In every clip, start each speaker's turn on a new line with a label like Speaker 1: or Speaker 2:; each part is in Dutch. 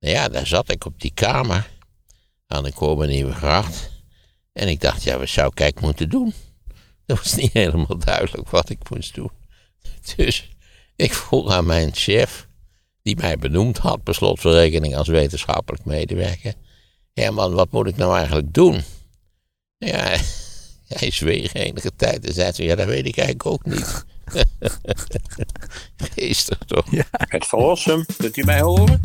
Speaker 1: Nou ja, daar zat ik op die kamer aan de Nieuwe Gracht. En ik dacht, ja, wat zou ik eigenlijk moeten doen? Dat was niet helemaal duidelijk wat ik moest doen. Dus ik vroeg aan mijn chef, die mij benoemd had, per slotverrekening als wetenschappelijk medewerker. Herman, wat moet ik nou eigenlijk doen? Ja, hij zweeg enige tijd en zei: Ja, dat weet ik eigenlijk ook niet. Geestig toch? Ja.
Speaker 2: Het verlossen, kunt u mij horen?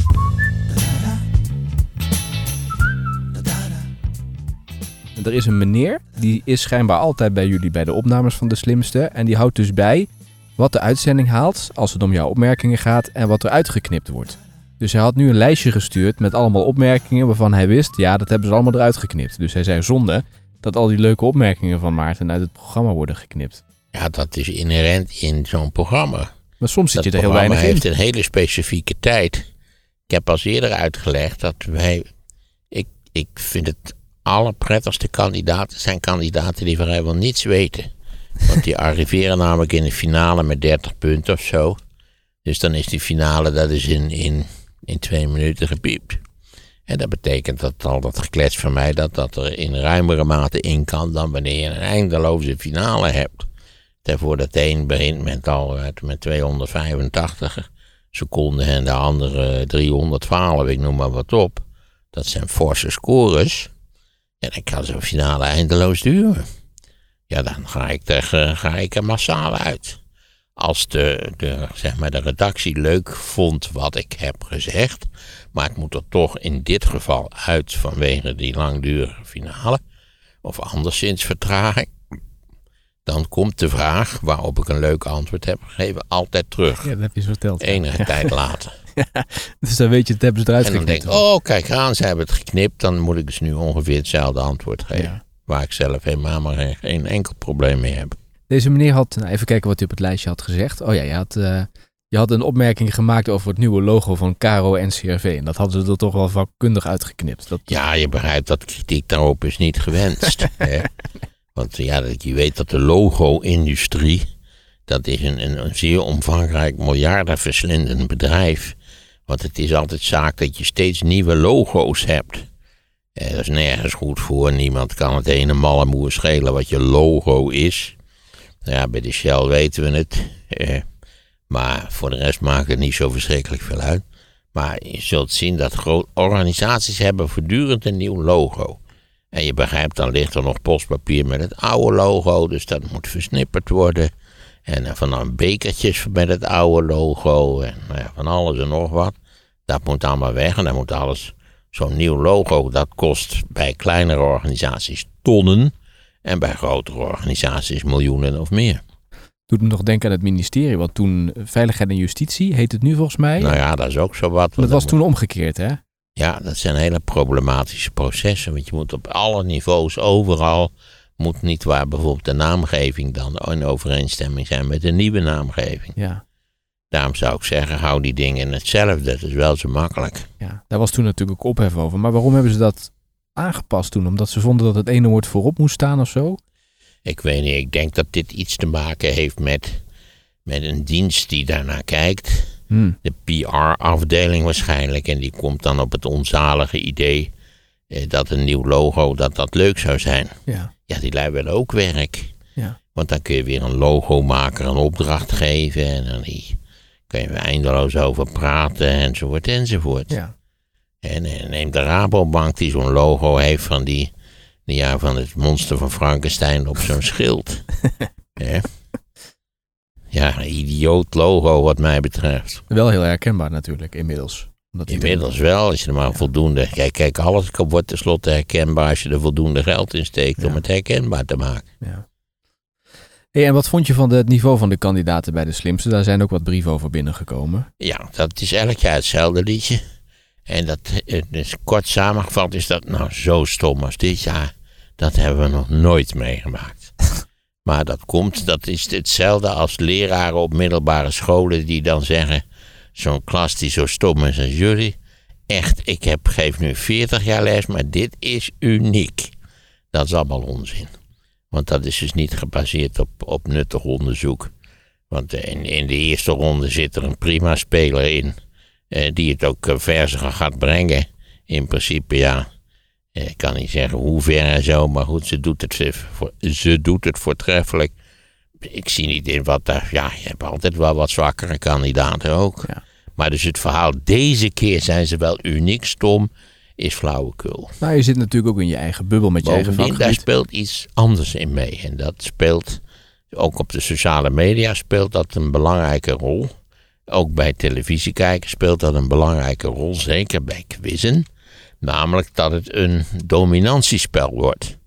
Speaker 3: Er is een meneer, die is schijnbaar altijd bij jullie bij de opnames van De Slimste. En die houdt dus bij wat de uitzending haalt als het om jouw opmerkingen gaat en wat er uitgeknipt wordt. Dus hij had nu een lijstje gestuurd met allemaal opmerkingen waarvan hij wist, ja, dat hebben ze allemaal eruit geknipt. Dus hij zei zonde dat al die leuke opmerkingen van Maarten uit het programma worden geknipt.
Speaker 1: Ja, dat is inherent in zo'n programma.
Speaker 3: Maar soms zit je er heel weinig
Speaker 1: in. Het heeft een hele specifieke tijd. Ik heb al eerder uitgelegd dat wij. Ik, ik vind het allerprettigste kandidaten zijn kandidaten die vrijwel niets weten. Want die arriveren namelijk in de finale met 30 punten of zo. Dus dan is die finale, dat is in, in, in twee minuten gepiept. En dat betekent dat al dat geklets van mij, dat dat er in ruimere mate in kan dan wanneer je een eindeloze finale hebt. Daarvoor dat de een begint met al met 285 seconden en de andere 312, ik noem maar wat op. Dat zijn forse scores. En dan kan zo'n finale eindeloos duren. Ja, dan ga ik er, ga ik er massaal uit. Als de, de, zeg maar de redactie leuk vond wat ik heb gezegd, maar ik moet er toch in dit geval uit vanwege die langdurige finale, of anderszins vertraging, dan komt de vraag waarop ik een leuk antwoord heb gegeven altijd terug.
Speaker 3: Ja, dat heb je verteld.
Speaker 1: Enige tijd later.
Speaker 3: dus dan weet je, het hebben ze eruit en
Speaker 1: dan denk ik, oh kijk aan, ze hebben het geknipt, dan moet ik dus nu ongeveer hetzelfde antwoord geven. Waar ik zelf helemaal maar geen, enkel probleem mee heb.
Speaker 3: Deze meneer had, nou even kijken wat hij op het lijstje had gezegd. Oh ja, je had, uh, je had een opmerking gemaakt over het nieuwe logo van Caro en CRV. En dat hadden ze er toch wel vakkundig uitgeknipt. Dat...
Speaker 1: Ja, je begrijpt dat kritiek daarop is niet gewenst. hè? Want ja, je weet dat de logo-industrie, dat is een, een, een zeer omvangrijk, miljardenverslindend bedrijf. Want het is altijd zaak dat je steeds nieuwe logo's hebt. Eh, dat is nergens goed voor. Niemand kan het ene malle moer schelen wat je logo is. Ja, bij de Shell weten we het. Eh, maar voor de rest maakt het niet zo verschrikkelijk veel uit. Maar je zult zien dat grote organisaties hebben voortdurend een nieuw logo. En je begrijpt, dan ligt er nog postpapier met het oude logo, dus dat moet versnipperd worden. En van dan bekertjes met het oude logo en nou van alles en nog wat. Dat moet allemaal weg en dan moet alles, zo'n nieuw logo, dat kost bij kleinere organisaties tonnen. En bij grotere organisaties miljoenen of meer.
Speaker 3: Doet me nog denken aan het ministerie, want toen Veiligheid en Justitie heet het nu volgens mij.
Speaker 1: Nou ja, dat is ook zo wat.
Speaker 3: Dat was toen omgekeerd, hè?
Speaker 1: Ja, dat zijn hele problematische processen. Want je moet op alle niveaus, overal, moet niet waar bijvoorbeeld de naamgeving dan in overeenstemming zijn met de nieuwe naamgeving.
Speaker 3: Ja.
Speaker 1: Daarom zou ik zeggen, hou die dingen hetzelfde. Dat is wel zo makkelijk.
Speaker 3: Ja, daar was toen natuurlijk ook ophef over. Maar waarom hebben ze dat aangepast toen? Omdat ze vonden dat het ene woord voorop moest staan of zo?
Speaker 1: Ik weet niet. Ik denk dat dit iets te maken heeft met, met een dienst die daarnaar kijkt.
Speaker 3: Hmm.
Speaker 1: De PR-afdeling waarschijnlijk. En die komt dan op het onzalige idee eh, dat een nieuw logo dat dat leuk zou zijn.
Speaker 3: Ja,
Speaker 1: ja die lui willen ook werk.
Speaker 3: Ja.
Speaker 1: Want dan kun je weer een logomaker een opdracht geven. En dan kun je eindeloos over praten enzovoort enzovoort.
Speaker 3: Ja.
Speaker 1: En, en neem de Rabobank die zo'n logo heeft van die, die ja, van het monster van Frankenstein op zo'n schild. ja. Ja, een idioot logo wat mij betreft.
Speaker 3: Wel heel herkenbaar natuurlijk, inmiddels.
Speaker 1: Inmiddels wel, als je er maar voldoende... Kijk, kijk, alles wordt tenslotte herkenbaar als je er voldoende geld in steekt om het herkenbaar te maken.
Speaker 3: Ja. Hey, en wat vond je van het niveau van de kandidaten bij de slimste? Daar zijn ook wat brieven over binnengekomen.
Speaker 1: Ja, dat is elk jaar hetzelfde liedje. En dat dus kort samengevat is dat nou zo stom als dit jaar. Dat hebben we nog nooit meegemaakt. Maar dat komt, dat is hetzelfde als leraren op middelbare scholen die dan zeggen: zo'n klas die zo stom is als jullie. Echt, ik heb, geef nu 40 jaar les, maar dit is uniek. Dat is allemaal onzin. Want dat is dus niet gebaseerd op, op nuttig onderzoek. Want in, in de eerste ronde zit er een prima speler in. eh, die het ook eh, verziger gaat brengen. In principe, ja. eh, Ik kan niet zeggen hoe ver en zo, maar goed, ze doet het, ze doet het voortreffelijk. Ik zie niet in wat daar. Ja, je hebt altijd wel wat zwakkere kandidaten ook.
Speaker 3: Ja.
Speaker 1: Maar dus het verhaal, deze keer zijn ze wel uniek stom, is flauwekul.
Speaker 3: Nou, je zit natuurlijk ook in je eigen bubbel met je eigen
Speaker 1: Bovendien, daar
Speaker 3: vakgebied.
Speaker 1: speelt iets anders in mee. En dat speelt, ook op de sociale media speelt dat een belangrijke rol. Ook bij televisie kijken speelt dat een belangrijke rol, zeker bij quizzen. Namelijk dat het een dominantiespel wordt.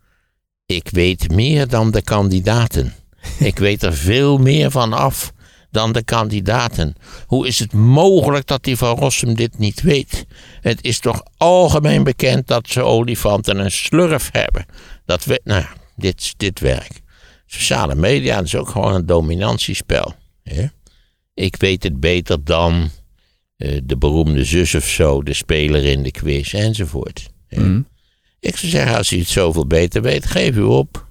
Speaker 1: Ik weet meer dan de kandidaten. Ik weet er veel meer van af dan de kandidaten. Hoe is het mogelijk dat die van Rossum dit niet weet? Het is toch algemeen bekend dat ze olifanten een slurf hebben. Dat we, nou ja, dit, dit werk. Sociale media is ook gewoon een dominantiespel. hè? Ik weet het beter dan eh, de beroemde zus of zo, de speler in de quiz enzovoort.
Speaker 3: Mhm.
Speaker 1: Ik zou zeggen, als u het zoveel beter weet, geef u op.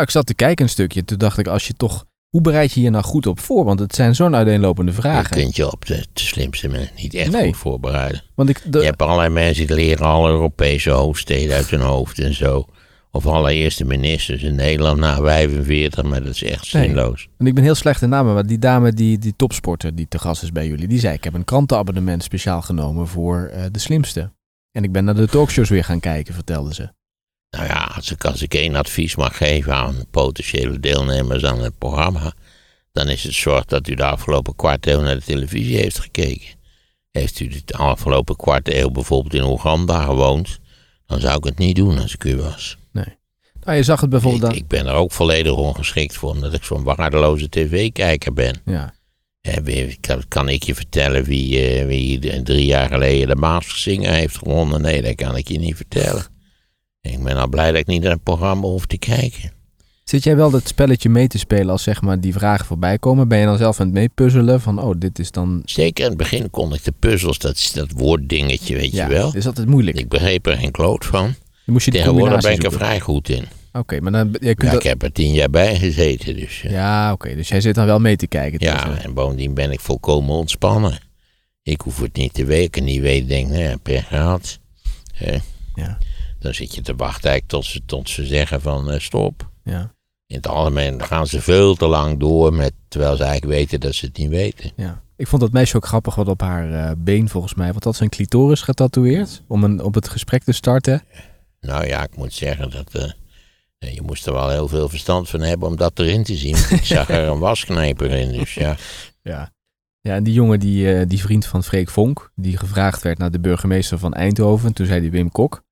Speaker 3: Nou, ik zat te kijken een stukje. Toen dacht ik, als je toch... Hoe bereid je je nou goed op voor? Want het zijn zo'n uiteenlopende
Speaker 1: Je
Speaker 3: vragen.
Speaker 1: kunt je op de, de slimste manier niet echt
Speaker 3: Nee.
Speaker 1: goed voorbereiden.
Speaker 3: Want ik... de-
Speaker 1: Je hebt allerlei mensen die leren alle Europese hoofdsteden uit hun hoofd en zo. Of alle eerste ministers in Nederland na 45, maar dat is echt
Speaker 3: Nee.
Speaker 1: zinloos.
Speaker 3: En ik ben heel slecht in namen, maar die dame, die, die topsporter die te gast is bij jullie, die zei: Ik heb een krantenabonnement speciaal genomen voor eh, de slimste. En ik ben naar de talkshows weer gaan kijken, vertelde ze.
Speaker 1: Nou ja, als ik, als ik één advies mag geven aan potentiële deelnemers aan het programma, dan is het zorg dat u de afgelopen kwart eeuw naar de televisie heeft gekeken. Heeft u de afgelopen kwart eeuw bijvoorbeeld in Oeganda gewoond, dan zou ik het niet doen als ik u was.
Speaker 3: Nou, je zag het bijvoorbeeld
Speaker 1: Ik,
Speaker 3: dan.
Speaker 1: ik ben er ook volledig ongeschikt voor, omdat ik zo'n waardeloze tv-kijker ben.
Speaker 3: Ja.
Speaker 1: Kan, ik je vertellen wie, eh, wie drie jaar geleden de Maasversinger heeft gewonnen? Nee, dat kan ik je niet vertellen. Ik ben al blij dat ik niet naar het programma hoef te kijken.
Speaker 3: Zit jij wel dat spelletje mee te spelen als zeg maar die vragen voorbij komen? Ben je dan zelf aan het meepuzzelen van, oh, dit is dan.
Speaker 1: Zeker in het begin kon ik de puzzels, dat, is dat woorddingetje, weet
Speaker 3: Ja,
Speaker 1: je wel.
Speaker 3: is altijd moeilijk.
Speaker 1: Ik begreep er geen kloot van.
Speaker 3: Dan moest je
Speaker 1: Tegenwoordig ben ik er vrij goed in.
Speaker 3: Oké, maar dan. Jij kunt
Speaker 1: Ja,
Speaker 3: dat-
Speaker 1: ik heb er tien jaar bij gezeten, dus...
Speaker 3: Ja, oké. Dus jij zit dan wel mee te kijken.
Speaker 1: Ja,
Speaker 3: tussen-
Speaker 1: en bovendien ben ik volkomen ontspannen. Ik hoef het niet te weten, niet weten, denk, nou ja, per gehad.
Speaker 3: Ja.
Speaker 1: Dan zit je te wachten eigenlijk tot ze, tot ze zeggen van eh, stop.
Speaker 3: ja,
Speaker 1: In het algemeen gaan ze veel te lang door, met, terwijl ze eigenlijk weten dat ze het niet weten.
Speaker 3: ja. Ik vond dat meisje ook grappig wat op haar eh, been volgens mij. Want dat zijn clitoris getatoeëerd. Om een, op het gesprek te starten.
Speaker 1: Nou ja, ik moet zeggen dat eh, je moest er wel heel veel verstand van hebben om dat erin te zien. Ik zag er een wasknijper in, dus ja.
Speaker 3: Ja. Ja, en die jongen, die, die vriend van Freek Vonk, die gevraagd werd naar de burgemeester van Eindhoven. Toen zei hij Wim Kok.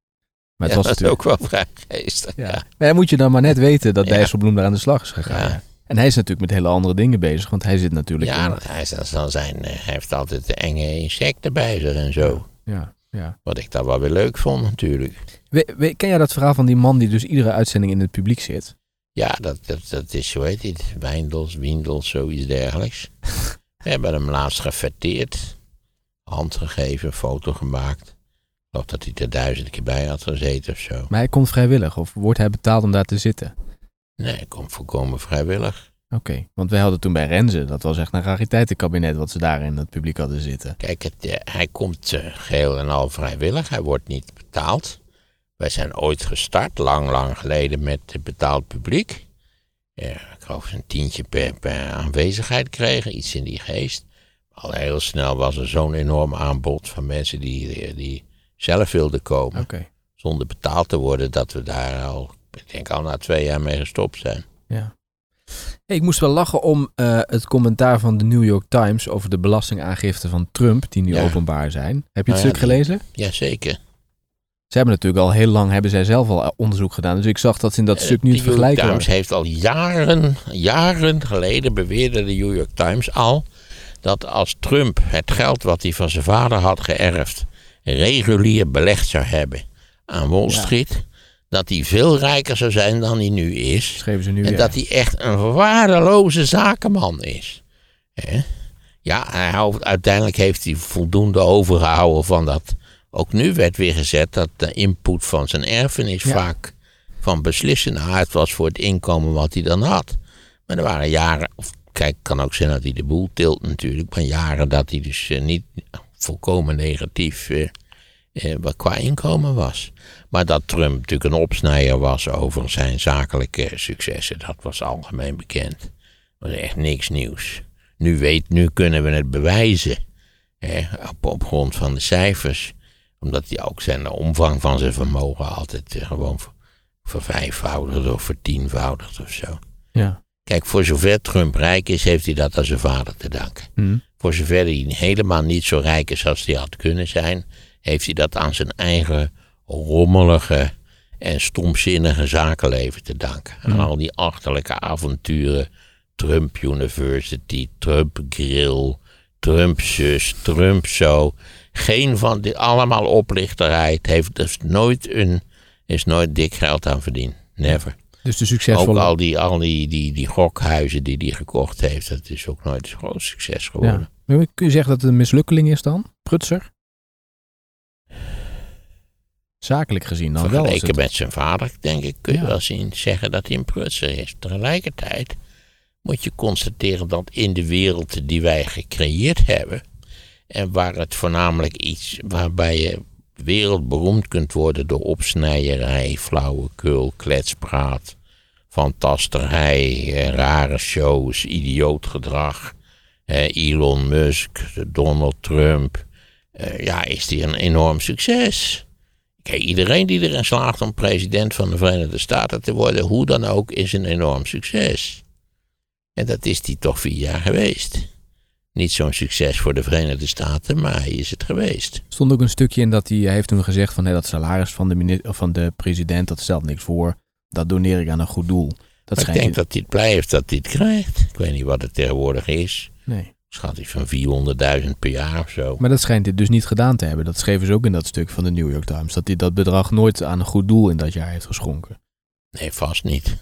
Speaker 3: Maar het
Speaker 1: ja
Speaker 3: was
Speaker 1: dat is ook wel vrij geestig.
Speaker 3: Ja.
Speaker 1: Ja.
Speaker 3: Maar moet je dan maar net weten dat
Speaker 1: Ja.
Speaker 3: Dijsselbloem daar aan de slag is gegaan.
Speaker 1: Ja.
Speaker 3: En hij is natuurlijk met hele andere dingen bezig, want hij zit natuurlijk
Speaker 1: Ja,
Speaker 3: in-
Speaker 1: hij, dat zal zijn, eh, hij heeft altijd de enge insecten bij zich en zo.
Speaker 3: ja, ja.
Speaker 1: Wat ik dan wel weer leuk vond natuurlijk.
Speaker 3: We- we- ken jij dat verhaal van die man die dus iedere uitzending in het publiek zit?
Speaker 1: Ja, dat, dat, dat is, hoe heet het? Wijndels, Wiendels, zoiets dergelijks. We hebben hem laatst gefeteerd. Hand gegeven, foto gemaakt. Ik geloof dat hij er duizend keer bij had gezeten of zo.
Speaker 3: Maar hij komt vrijwillig of wordt hij betaald om daar te zitten?
Speaker 1: Nee, hij komt volkomen vrijwillig.
Speaker 3: Oké, want wij hadden toen bij Renze, dat was echt een rariteitenkabinet wat ze daar in het publiek hadden zitten.
Speaker 1: Kijk, het, eh, hij komt eh, geheel en al vrijwillig. Hij wordt niet betaald. Wij zijn ooit gestart, lang, lang geleden, met betaald publiek. Ja, ik geloof een tientje per, per aanwezigheid kregen, iets in die geest. Al heel snel was er zo'n enorm aanbod van mensen die, die zelf wilden komen. Zonder betaald te worden, dat we daar al, ik denk al na twee jaar mee gestopt zijn.
Speaker 3: ja. Hey, ik moest wel lachen om eh, het commentaar van de New York Times over de belastingaangifte van Trump, die nu
Speaker 1: Ja.
Speaker 3: openbaar zijn. Heb je het
Speaker 1: Nou ja,
Speaker 3: stuk gelezen?
Speaker 1: Jazeker.
Speaker 3: Ze hebben natuurlijk al heel lang, hebben zij zelf al onderzoek gedaan. Dus ik zag dat ze in dat
Speaker 1: Eh,
Speaker 3: stuk nu het
Speaker 1: de New York
Speaker 3: vergelijken
Speaker 1: Times
Speaker 3: waren.
Speaker 1: heeft al jaren, jaren geleden beweerde de New York Times al dat als Trump het geld wat hij van zijn vader had geërfd regulier belegd zou hebben aan Wall
Speaker 3: Ja.
Speaker 1: Street, dat hij veel rijker zou zijn dan hij nu is.
Speaker 3: Schreven ze nu
Speaker 1: En
Speaker 3: ja.
Speaker 1: dat hij echt een waardeloze zakenman is. Hè? Ja, hij houdt- uiteindelijk heeft hij voldoende overgehouden van dat. Ook nu werd weer gezet dat de input van zijn erfenis
Speaker 3: Ja.
Speaker 1: vaak van beslissende aard was voor het inkomen wat hij dan had. Maar er waren jaren, of kijk, kan ook zijn dat hij de boel tilt natuurlijk, maar jaren dat hij dus eh, niet volkomen negatief eh, eh, qua inkomen was. Maar dat Trump natuurlijk een opsnijer was over zijn zakelijke successen, dat was algemeen bekend. Dat was echt niks nieuws. Nu, weet, nu kunnen we het bewijzen, hè, op, op grond van de cijfers. Omdat hij ook zijn omvang van zijn vermogen altijd eh, gewoon ver- vervijfvoudigd of vertienvoudigd of zo.
Speaker 3: Ja.
Speaker 1: Kijk, voor zover Trump rijk is, heeft hij dat aan zijn vader te danken.
Speaker 3: Hm.
Speaker 1: Voor zover hij helemaal niet zo rijk is als hij had kunnen zijn, heeft hij dat aan zijn eigen rommelige en stomzinnige zakenleven te danken. Aan al die achterlijke avonturen. Trump University, Trump Grill, Trump zus, Trump zo. Geen van dit, allemaal oplichterij. Het heeft dus nooit een, is nooit dik geld aan verdiend. Never.
Speaker 3: Dus de
Speaker 1: Ook
Speaker 3: succesvolle...
Speaker 1: al die, al die, die, die gokhuizen die hij gekocht heeft, dat is ook nooit een groot succes geworden.
Speaker 3: ja. Kun je zeggen dat het een mislukkeling is dan? Prutser? Zakelijk gezien dan wel. als
Speaker 1: Vergeleken met zijn vader, denk ik, kun je
Speaker 3: Ja.
Speaker 1: wel zien, zeggen dat hij een prutser is. Tegelijkertijd moet je constateren dat in de wereld die wij gecreëerd hebben, en waar het voornamelijk iets waarbij je wereldberoemd kunt worden door opsnijerij, flauwekul, kletspraat, fantasterij, eh, rare shows, idioot gedrag, Elon Musk, Donald Trump, eh, ja, is die een enorm succes. Kijk, iedereen die erin slaagt om president van de Verenigde Staten te worden, hoe dan ook, is een enorm succes. En dat is die toch vier jaar geweest. Niet zo'n succes voor de Verenigde Staten, maar hij is het geweest.
Speaker 3: Er stond ook een stukje in dat hij, heeft toen gezegd van dat salaris van de, van de president, dat stelt niks voor. Dat doneer ik aan een goed doel. Dat
Speaker 1: ik denk dat hij het blij heeft dat hij het krijgt. Ik weet niet wat het tegenwoordig is.
Speaker 3: Nee.
Speaker 1: Schat hij van 400.000 per jaar of zo.
Speaker 3: Maar dat schijnt dit dus niet gedaan te hebben. Dat schreven ze ook in dat stuk van de New York Times. Dat hij dat bedrag nooit aan een goed doel in dat jaar heeft geschonken.
Speaker 1: Nee, vast niet.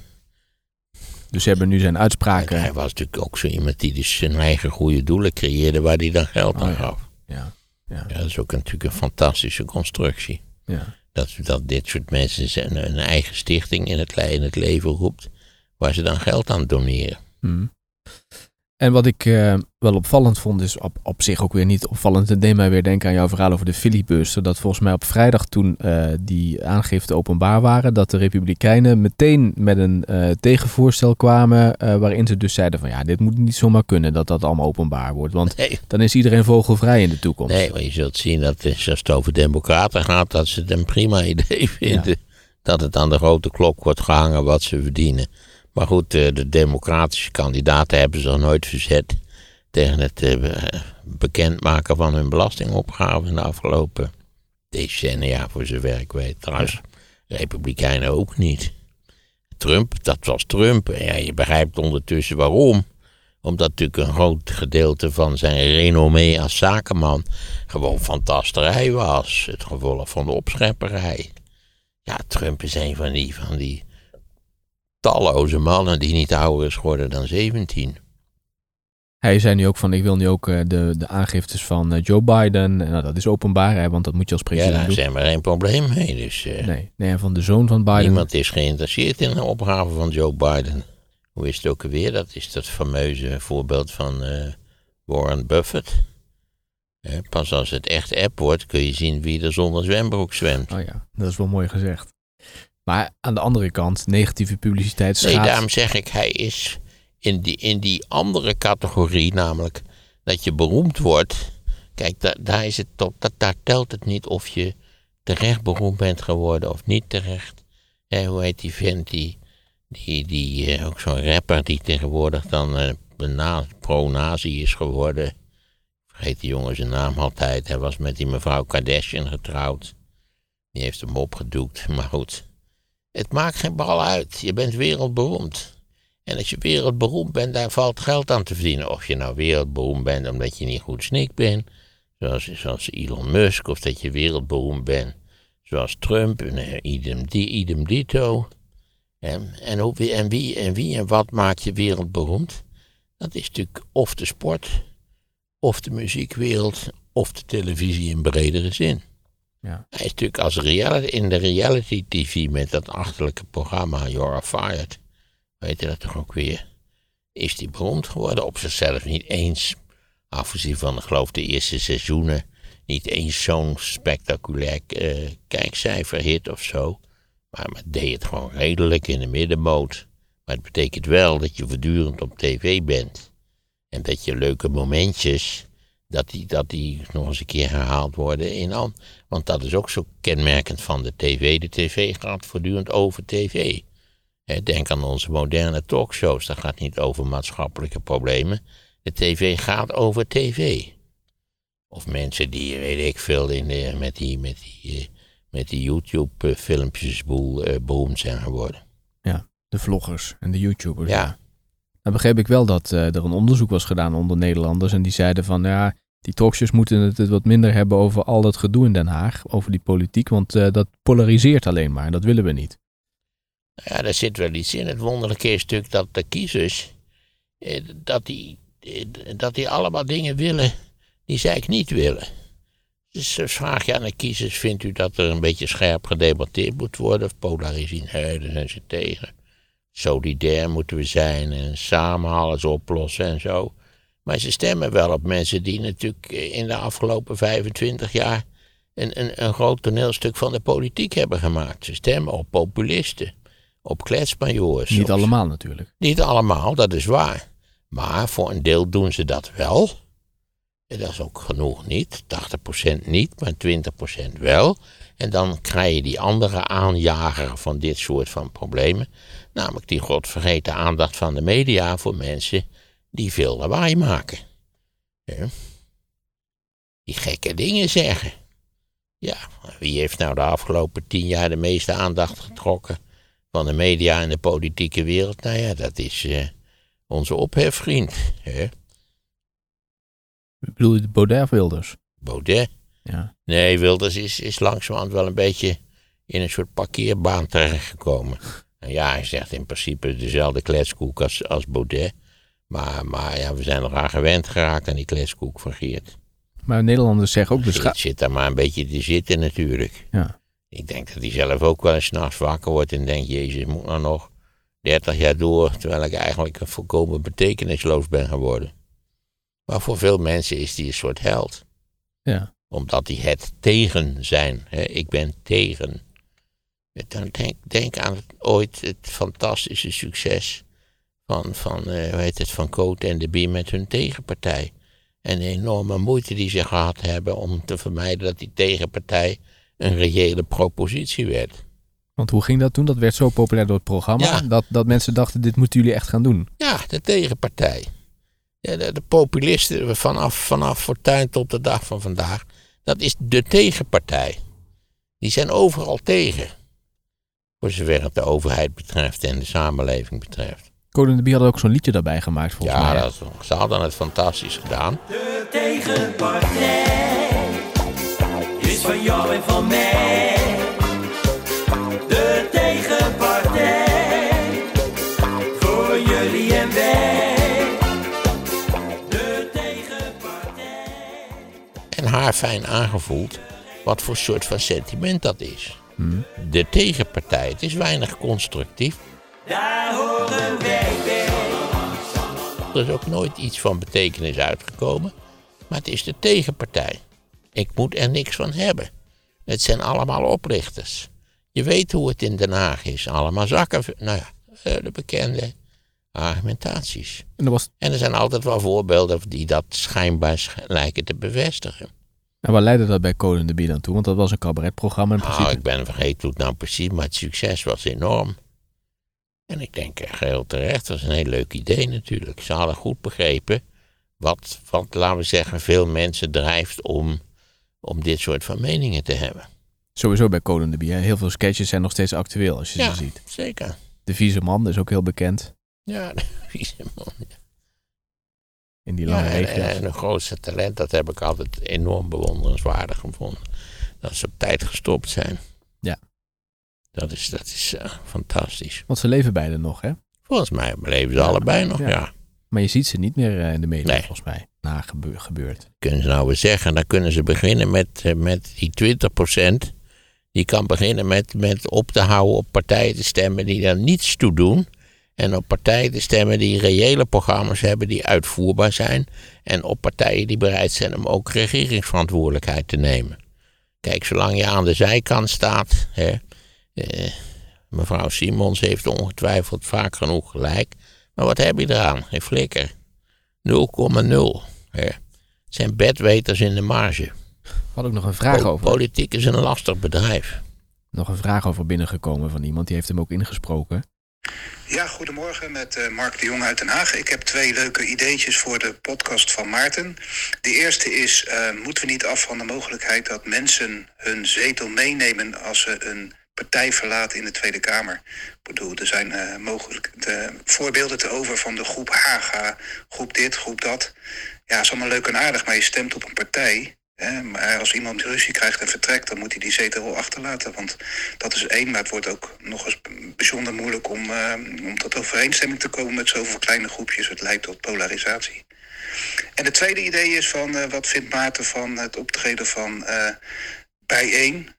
Speaker 3: Dus ze hebben nu zijn uitspraken.
Speaker 1: hij was natuurlijk ook zo iemand die dus zijn eigen goede doelen creëerde waar hij dan geld aan
Speaker 3: Oh ja.
Speaker 1: gaf.
Speaker 3: Ja,
Speaker 1: Ja, dat is ook natuurlijk een fantastische constructie.
Speaker 3: ja.
Speaker 1: Dat, dat dit soort mensen een eigen stichting in het, het leven roept, waar ze dan geld aan doneren.
Speaker 3: Hm. En wat ik eh, wel opvallend vond, is op, op zich ook weer niet opvallend. Het deed mij weer denken aan jouw verhaal over de filibuster. Dat volgens mij op vrijdag toen eh, die aangiften openbaar waren, dat de Republikeinen meteen met een eh, tegenvoorstel kwamen. waarin ze dus zeiden van ja, dit moet niet zomaar kunnen dat dat allemaal openbaar wordt. Want
Speaker 1: Nee,
Speaker 3: dan is iedereen vogelvrij in de toekomst.
Speaker 1: nee, maar je zult zien dat als het over democraten gaat, dat ze het een prima idee vinden. Dat het aan de grote klok wordt gehangen wat ze verdienen. Maar goed, eh, de democratische kandidaten hebben zich nooit verzet tegen het eh, bekendmaken van hun belastingopgave in de afgelopen decennia, voor zover ik weet. Trouwens, republikeinen ook niet. Trump, dat was Trump. En ja, je begrijpt ondertussen waarom. Omdat natuurlijk een groot gedeelte van zijn renommee als zakenman gewoon fantasterij was. Het gevolg van de opschepperij. Ja, Trump is een van die, van die talloze mannen die niet ouder is geworden dan 17.
Speaker 3: Hij zei nu ook van ik wil nu ook eh, de, de aangiftes van eh, Joe Biden. En, nou, dat is openbaar, hè, want dat moet je als
Speaker 1: Ja,
Speaker 3: president
Speaker 1: daar
Speaker 3: doen.
Speaker 1: zijn we geen probleem mee. Dus eh,
Speaker 3: Nee, nee, van de zoon van Biden.
Speaker 1: niemand is geïnteresseerd in de opgave van Joe Biden. Hoe is het ook alweer? Dat is dat fameuze voorbeeld van eh, Warren Buffett. Eh, pas als het echt app wordt, kun je zien wie er zonder zwembroek zwemt.
Speaker 3: Oh ja, dat is wel mooi gezegd. Maar aan de andere kant, negatieve publiciteit
Speaker 1: Nee,
Speaker 3: schaadt.
Speaker 1: daarom zeg ik, hij is in die, in die andere categorie, namelijk dat je beroemd wordt. Kijk, da- daar, is het toch, dat, daar telt het niet of je terecht beroemd bent geworden of niet terecht. Hè, hoe heet die vent, die, die, die eh, ook zo'n rapper die tegenwoordig dan eh, na- pro-nazi is geworden. Ik vergeet die jongen zijn naam altijd. Hij was met die mevrouw Kardashian getrouwd. Die heeft hem opgedoekt, maar goed. Het maakt geen bal uit. Je bent wereldberoemd. En als je wereldberoemd bent, daar valt geld aan te verdienen. Of je nou wereldberoemd bent omdat je niet goed snik bent, zoals, zoals Elon Musk, of dat je wereldberoemd bent, zoals Trump, en eh, idem, di, idem dito. En, en, wie, en wie en wat maakt je wereldberoemd? Dat is natuurlijk of de sport, of de muziekwereld, of de televisie in bredere zin.
Speaker 3: Ja.
Speaker 1: Hij is natuurlijk als reality, in de reality TV met dat achterlijke programma You're Fired. Weet je dat toch ook weer? Is die beroemd geworden? Op zichzelf niet eens. Afgezien van, geloof, de eerste seizoenen. niet eens zo'n spectaculair eh, kijkcijferhit of zo. Maar, maar deed het gewoon redelijk in de middenmoot. Maar het betekent wel dat je voortdurend op tv bent. En dat je leuke momentjes, dat die, dat die nog eens een keer herhaald worden in an. Want dat is ook zo kenmerkend van de tv. De tv gaat voortdurend over tv. Denk aan onze moderne talkshows. Dat gaat niet over maatschappelijke problemen. De tv gaat over tv. Of mensen die, weet ik veel, in de, met die, met die, eh, met die YouTube-filmpjes boel, eh, beroemd zijn geworden.
Speaker 3: Ja, de vloggers en de YouTubers.
Speaker 1: Ja,
Speaker 3: Dan begreep ik wel dat eh, er een onderzoek was gedaan onder Nederlanders. En die zeiden van, ja, die talkshows moeten het wat minder hebben over al dat gedoe in Den Haag. Over die politiek, want eh, dat polariseert alleen maar. En dat willen we niet.
Speaker 1: ja, daar zit wel iets in. Het wonderlijke is natuurlijk dat de kiezers, eh, dat die, dat die allemaal dingen willen die zij niet willen. Dus vraag je aan de kiezers, vindt u dat er een beetje scherp gedebatteerd moet worden? Of polariseren? Zijn ze tegen. Solidair moeten we zijn en samen alles oplossen en zo. Maar ze stemmen wel op mensen die natuurlijk in de afgelopen 25 jaar een, een, een groot toneelstuk van de politiek hebben gemaakt. Ze stemmen op populisten, op kletsmajoors.
Speaker 3: Niet allemaal natuurlijk.
Speaker 1: Niet allemaal, dat is waar. Maar voor een deel doen ze dat wel. En dat is ook genoeg niet. 80% niet, maar 20% wel. En dan krijg je die andere aanjager van dit soort van problemen. Namelijk die godvergeten aandacht van de media voor mensen die veel lawaai maken. Ja. Die gekke dingen zeggen. Ja, wie heeft nou de afgelopen tien jaar de meeste aandacht getrokken van de media en de politieke wereld? Nou ja, dat is eh, onze opheffvriend, hè?
Speaker 3: Ik bedoel je Baudet of Wilders?
Speaker 1: Baudet.
Speaker 3: Ja.
Speaker 1: Nee, Wilders is, is langzamerhand wel een beetje in een soort parkeerbaan terechtgekomen. Ja, hij zegt in principe dezelfde kletskoek als, als Baudet. Maar, maar ja, we zijn er aan gewend geraakt aan die kletskoek van Geert.
Speaker 3: Maar Nederlanders zeggen ook
Speaker 1: Geert zit daar maar een beetje te zitten natuurlijk.
Speaker 3: Ja.
Speaker 1: Ik denk dat hij zelf ook wel eens nachts wakker wordt en denkt... Jezus, moet nou nog 30 jaar door... terwijl ik eigenlijk een volkomen betekenisloos ben geworden. Maar voor veel mensen is hij een soort held.
Speaker 3: Ja.
Speaker 1: Omdat die het tegen zijn. Hè? Ik ben tegen. Dan denk, denk aan het, ooit het fantastische succes van, van eh, hoe heet het, van en de Bier met hun tegenpartij. En de enorme moeite die ze gehad hebben om te vermijden dat die tegenpartij een reële propositie werd.
Speaker 3: Want hoe ging dat toen? Dat werd zo populair door het programma.
Speaker 1: Ja.
Speaker 3: Dat, dat mensen dachten, dit moeten jullie echt gaan doen.
Speaker 1: Ja, de tegenpartij. Ja, de, de populisten vanaf, vanaf Fortuyn tot de dag van vandaag. Dat is de tegenpartij. Die zijn overal tegen. Voor zover het de overheid betreft en de samenleving betreft.
Speaker 3: Coden de Bier had ook zo'n liedje daarbij gemaakt, volgens
Speaker 1: Ja,
Speaker 3: mij.
Speaker 1: dat, ze hadden het fantastisch gedaan.
Speaker 4: De tegenpartij is van jou en van mij. De tegenpartij voor jullie en wij. De tegenpartij.
Speaker 1: En haar fijn aangevoeld wat voor soort van sentiment dat is. De tegenpartij. Het is weinig constructief.
Speaker 4: Daar horen wij bij.
Speaker 1: Er is ook nooit iets van betekenis uitgekomen. Maar het is de tegenpartij. Ik moet er niks van hebben. Het zijn allemaal oplichters. Je weet hoe het in Den Haag is. Allemaal zakken. Nou ja, eh, de bekende argumentaties.
Speaker 3: En was,
Speaker 1: En er zijn altijd wel voorbeelden die dat schijnbaar sch- lijken te bevestigen.
Speaker 3: En waar leidde dat bij Coden de Bier dan toe? Want dat was een cabaretprogramma in principe.
Speaker 1: Nou, ik ben vergeten hoe het nou precies, maar het succes was enorm. En ik denk geheel terecht, dat was een heel leuk idee natuurlijk. Ze hadden goed begrepen wat, wat laten we zeggen, veel mensen drijft om, om dit soort van meningen te hebben.
Speaker 3: Sowieso bij Coden de Bier. hè. Heel veel sketches zijn nog steeds actueel als je
Speaker 1: Ja,
Speaker 3: ze ziet.
Speaker 1: zeker.
Speaker 3: De vieze man is ook heel bekend.
Speaker 1: Ja, is hem man?
Speaker 3: In die
Speaker 1: Ja,
Speaker 3: lange regio's.
Speaker 1: en hun grootste talent, dat heb ik altijd enorm bewonderenswaardig gevonden. Dat ze op tijd gestopt zijn.
Speaker 3: Ja.
Speaker 1: Dat is, dat is eh, fantastisch.
Speaker 3: Want ze leven beide nog, hè?
Speaker 1: Volgens mij leven ze allebei nog,
Speaker 3: Ja.
Speaker 1: ja.
Speaker 3: Maar je ziet ze niet meer eh, in de media,
Speaker 1: Nee.
Speaker 3: volgens mij. Na gebe- gebeurd.
Speaker 1: kunnen ze nou weer zeggen. Dan kunnen ze beginnen met, eh, met die 20%. Die kan beginnen met, met op te houden op partijen te stemmen die daar niets toe doen. En op partijen te stemmen die reële programma's hebben die uitvoerbaar zijn. En op partijen die bereid zijn om ook regeringsverantwoordelijkheid te nemen. Kijk, zolang je aan de zijkant staat. Hè, eh, mevrouw Simons heeft ongetwijfeld vaak genoeg gelijk. Maar wat heb je eraan? Geen flikker. 0,0. hè. Het zijn bedweters in de marge.
Speaker 3: Hadden ook nog een vraag over.
Speaker 1: Politiek is een lastig bedrijf.
Speaker 3: Nog een vraag over binnengekomen van iemand. Die heeft hem ook ingesproken.
Speaker 5: Ja, goedemorgen met eh, Mark de Jong uit Den Haag. Ik heb twee leuke ideetjes voor de podcast van Maarten. De eerste is, eh, moeten we niet af van de mogelijkheid dat mensen hun zetel meenemen als ze een partij verlaten in de Tweede Kamer? Ik bedoel, er zijn eh, mogelijk de voorbeelden te over van de groep Haga, groep dit, groep dat. Ja, is allemaal leuk en aardig, maar je stemt op een partij. Maar als iemand ruzie krijgt en vertrekt, dan moet hij die zetel achterlaten. Want dat is één, maar het wordt ook nog eens bijzonder moeilijk om, eh, om tot overeenstemming te komen met zoveel kleine groepjes. Het leidt tot polarisatie. En het tweede idee is van, eh, wat vindt Maarten van het optreden van eh bijeen?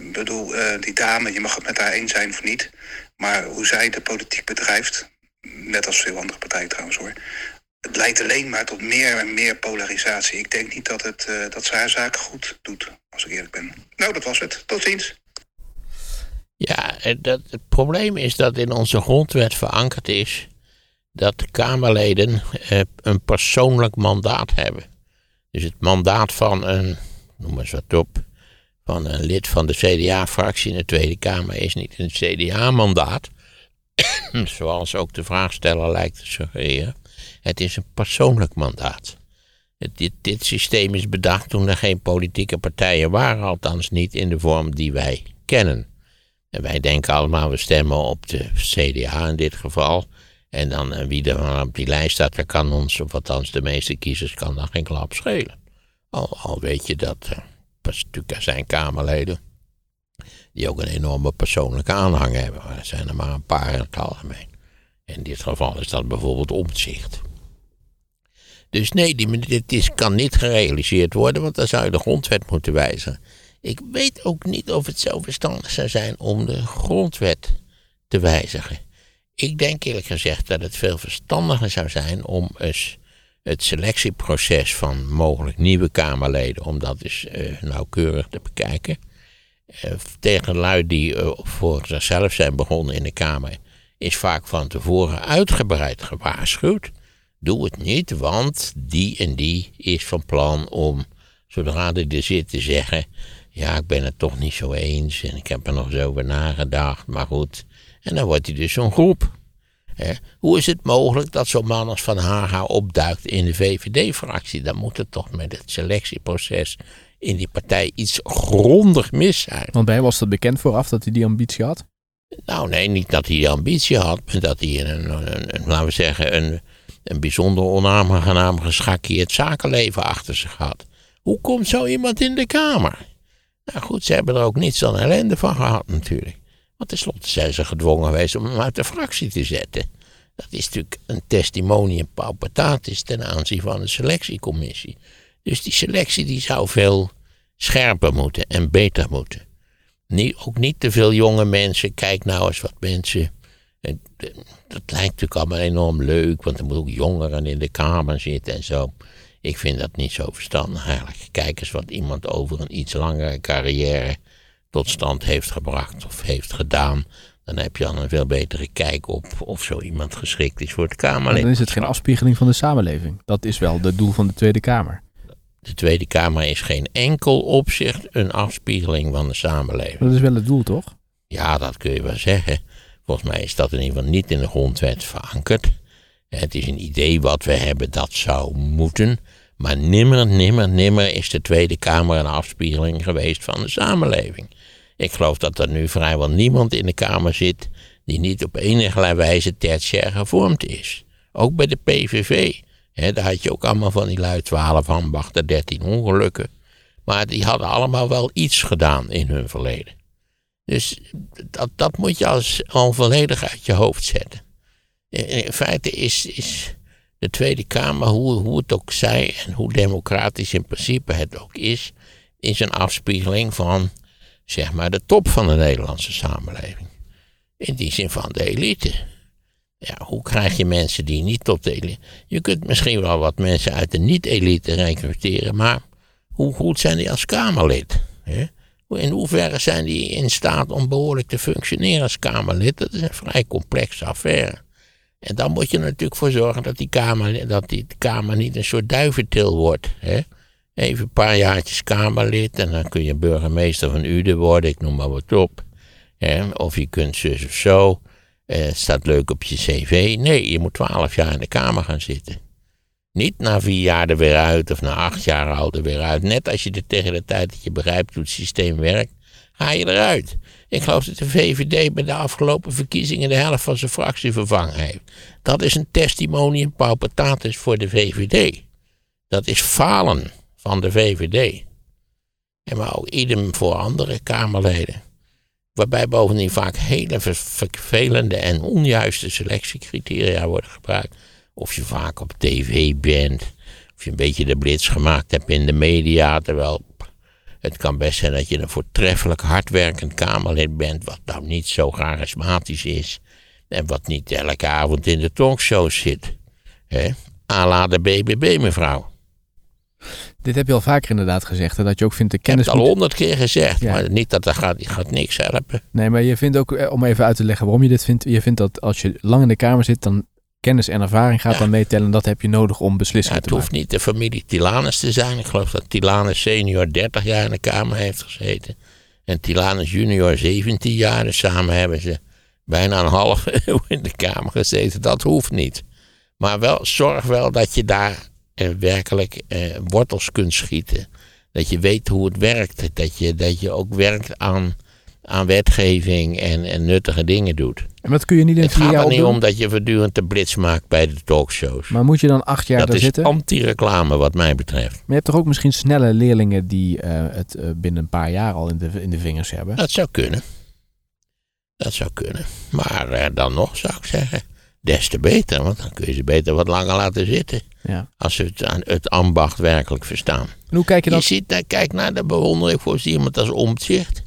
Speaker 5: Ik bedoel, die dame, je mag het met haar eens zijn of niet. Maar hoe zij de politiek bedrijft, net als veel andere partijen trouwens hoor. Het leidt alleen maar tot meer en meer polarisatie. Ik denk niet dat, het, eh, dat ze haar zaken goed doet, als ik eerlijk ben. Nou, dat was het. Tot ziens.
Speaker 1: Ja, dat, het probleem is dat in onze grondwet verankerd is dat de Kamerleden eh, een persoonlijk mandaat hebben. Dus het mandaat van een, noem eens wat op, van een lid van de CDA-fractie in de Tweede Kamer is niet een CDA-mandaat, zoals ook de vraagsteller lijkt te suggereren. Het is een persoonlijk mandaat. Dit, dit systeem is bedacht toen er geen politieke partijen waren, althans niet in de vorm die wij kennen. En wij denken allemaal, we stemmen op de CDA in dit geval. En dan eh, wie er op die lijst staat, daar kan ons, of althans de meeste kiezers, kan dan geen klap schelen. Al, al weet je dat, eh, natuurlijk zijn Kamerleden die ook een enorme persoonlijke aanhang hebben. Er zijn er maar een paar in het algemeen. In dit geval is dat bijvoorbeeld omzicht. Dus nee, dit is, kan niet gerealiseerd worden, want dan zou je de grondwet moeten wijzigen. Ik weet ook niet of het zo verstandig zou zijn om de grondwet te wijzigen. Ik denk eerlijk gezegd dat het veel verstandiger zou zijn om eens het selectieproces van mogelijk nieuwe Kamerleden, om dat eens eh, nauwkeurig te bekijken. Eh, tegen lui die eh, voor zichzelf zijn begonnen in de Kamer, is vaak van tevoren uitgebreid gewaarschuwd. Doe het niet, want die en die is van plan om, zodra hij er zit, te zeggen: Ja, ik ben het toch niet zo eens en ik heb er nog eens over nagedacht, maar goed. En dan wordt hij dus zo'n groep. Hoe is het mogelijk dat zo'n man als Van Haga opduikt in de VVD-fractie? Dan moet het toch met het selectieproces in die partij iets grondig mis zijn.
Speaker 3: Want bij was dat bekend vooraf dat hij die ambitie had.
Speaker 1: Nou, nee, niet dat hij ambitie had, maar dat hij een, een, laten we zeggen, een, een bijzonder onaangenaam geschakkeerd zakenleven achter zich had. Hoe komt zo iemand in de Kamer? Nou goed, ze hebben er ook niets aan ellende van gehad natuurlijk. Want tenslotte zijn ze gedwongen geweest om hem uit de fractie te zetten. Dat is natuurlijk een testimonium paupatatis ten aanzien van de selectiecommissie. Dus die selectie die zou veel scherper moeten en beter moeten. Ook niet te veel jonge mensen. Kijk nou eens wat mensen. Dat lijkt natuurlijk allemaal enorm leuk, want er moeten ook jongeren in de kamer zitten en zo. Ik vind dat niet zo verstandig eigenlijk. Kijk eens wat iemand over een iets langere carrière tot stand heeft gebracht of heeft gedaan. Dan heb je dan een veel betere kijk op of zo iemand geschikt is voor
Speaker 3: Maar
Speaker 1: Kamerlid.
Speaker 3: dan is het geen afspiegeling van de samenleving. Dat is wel het doel van de Tweede Kamer.
Speaker 1: De Tweede Kamer is geen enkel opzicht een afspiegeling van de samenleving.
Speaker 3: Dat is wel het doel, toch?
Speaker 1: Ja, dat kun je wel zeggen. Volgens mij is dat in ieder geval niet in de grondwet verankerd. Het is een idee wat we hebben dat zou moeten. Maar nimmer, nimmer, nimmer is de Tweede Kamer een afspiegeling geweest van de samenleving. Ik geloof dat er nu vrijwel niemand in de Kamer zit die niet op enige wijze tertiair gevormd is. Ook bij de PVV. Hè, daar had je ook allemaal van die lui 12 ambachten, 13 ongelukken. Maar die hadden allemaal wel iets gedaan in hun verleden. Dus dat, dat moet je als, al volledig uit je hoofd zetten. In in feite is, is de Tweede Kamer, hoe, hoe het ook zij en hoe democratisch in principe het ook is, is een afspiegeling van, zeg maar, de top van de Nederlandse samenleving. In die zin van de elite. Ja, hoe krijg je mensen die niet tot de elite... Je kunt misschien wel wat mensen uit de niet-elite recruteren, maar hoe goed zijn die als Kamerlid? Hè? In hoeverre zijn die in staat om behoorlijk te functioneren als Kamerlid? Dat is een vrij complexe affaire. En dan moet je er natuurlijk voor zorgen dat die Kamer, dat die Kamer niet een soort duiventil wordt. Hè? Even een paar jaartjes Kamerlid en dan kun je burgemeester van Uden worden, ik noem maar wat op. Hè? Of je kunt zus of zo. Eh, staat leuk op je cv. Nee, je moet twaalf jaar in de Kamer gaan zitten. Niet na vier jaar er weer uit of na acht jaar al er weer uit. Net als je er tegen de tijd dat je begrijpt hoe het systeem werkt, ga je eruit. Ik geloof dat de VVD bij de afgelopen verkiezingen de helft van zijn fractie vervangen heeft. Dat is een testimonium paupatatis voor de VVD. Dat is falen van de VVD. En maar ook idem voor andere Kamerleden. Waarbij bovendien vaak hele ver- vervelende en onjuiste selectiecriteria worden gebruikt. Of je vaak op tv bent. Of je een beetje de blitz gemaakt hebt in de media. Terwijl het kan best zijn dat je een voortreffelijk hardwerkend Kamerlid bent. Wat nou niet zo charismatisch is. En wat niet elke avond in de talkshows zit. Hè? A la de BBB mevrouw.
Speaker 3: Dit heb je al vaker inderdaad gezegd. Hè, dat je ook vindt de
Speaker 1: Ik heb
Speaker 3: kennis
Speaker 1: het al honderd keer gezegd.
Speaker 3: Ja.
Speaker 1: Maar niet dat dat gaat, gaat niks helpen.
Speaker 3: Nee, maar je vindt ook, eh, om even uit te leggen waarom je dit vindt. Je vindt dat als je lang in de Kamer zit, dan kennis en ervaring gaat
Speaker 1: Ja.
Speaker 3: dan meetellen. Dat heb je nodig om
Speaker 1: Ja,
Speaker 3: beslissingen
Speaker 1: het
Speaker 3: te
Speaker 1: hoeft
Speaker 3: maken.
Speaker 1: niet de familie Tilanus te zijn. Ik geloof dat Tilanus senior 30 jaar in de Kamer heeft gezeten. En Tilanus junior 17 jaar. Dus samen hebben ze bijna een halve eeuw in de Kamer gezeten. Dat hoeft niet. Maar wel, zorg wel dat je daar werkelijk eh, wortels kunt schieten. Dat je weet hoe het werkt. Dat je, dat je ook werkt aan, aan wetgeving en, en nuttige dingen doet.
Speaker 3: En dat kun je niet in
Speaker 1: Het
Speaker 3: vier
Speaker 1: gaat er niet om dat je voortdurend de blitz maakt bij de talkshows.
Speaker 3: Maar moet je dan acht jaar
Speaker 1: dat
Speaker 3: daar
Speaker 1: is
Speaker 3: zitten?
Speaker 1: anti-reclame wat mij betreft.
Speaker 3: Maar je hebt toch ook misschien snelle leerlingen die eh, het eh, binnen een paar jaar al in de, in de vingers hebben?
Speaker 1: Dat zou kunnen. Dat zou kunnen. Maar eh, dan nog zou ik zeggen, des te beter. Want dan kun je ze beter wat langer laten zitten.
Speaker 3: Ja.
Speaker 1: Als ze het, ambacht werkelijk verstaan.
Speaker 3: En hoe kijk je
Speaker 1: Je
Speaker 3: dan?
Speaker 1: ziet, daar, kijk naar de bewondering voor iemand als Omtzigt.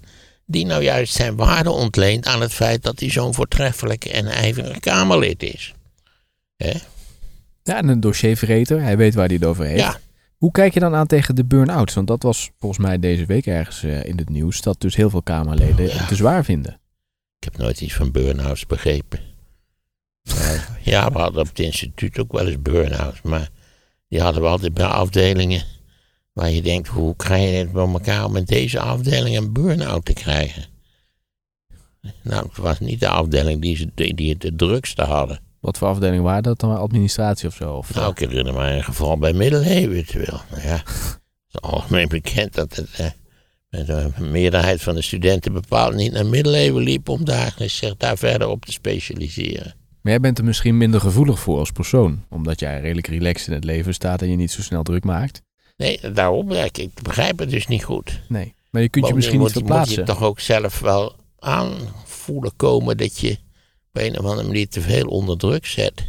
Speaker 1: Die nou juist zijn waarde ontleent aan het feit dat hij zo'n voortreffelijk en ijverig Kamerlid is. Hè?
Speaker 3: Ja, en een dossierverreter. Hij weet waar hij het over heeft.
Speaker 1: Ja,
Speaker 3: Hoe kijk je dan aan tegen de burn-outs? Want dat was volgens mij deze week ergens eh, in het nieuws. Dat dus heel veel Kamerleden
Speaker 1: Ja.
Speaker 3: het te zwaar vinden.
Speaker 1: ik heb nooit iets van burn-outs begrepen. Maar, ja, we hadden op het instituut ook wel eens burn-outs. Maar die hadden we altijd bij afdelingen waar je denkt, hoe krijg je het bij elkaar om met deze afdeling een burn-out te krijgen? Nou, het was niet de afdeling die, ze, die, het het drukste hadden.
Speaker 3: Wat voor afdelingen waren dat dan? Administratie of zo? Of,
Speaker 1: Nou, ik herinner me een geval bij Middeleeuwen. Nou ja, het is algemeen bekend dat het, eh, met de meerderheid van de studenten bepaald niet naar Middeleeuwen liep om daar, zich daar verder op te specialiseren.
Speaker 3: Maar jij bent er misschien minder gevoelig voor als persoon. Omdat jij redelijk relaxed in het leven staat en je niet zo snel druk maakt.
Speaker 1: Nee, daarom ik. Ik begrijp het dus niet goed.
Speaker 3: Nee. Maar je kunt je misschien niet
Speaker 1: Bovendien moet, moet
Speaker 3: verplaatsen.
Speaker 1: je toch ook zelf wel aanvoelen komen dat je op een of andere manier te veel onder druk zet,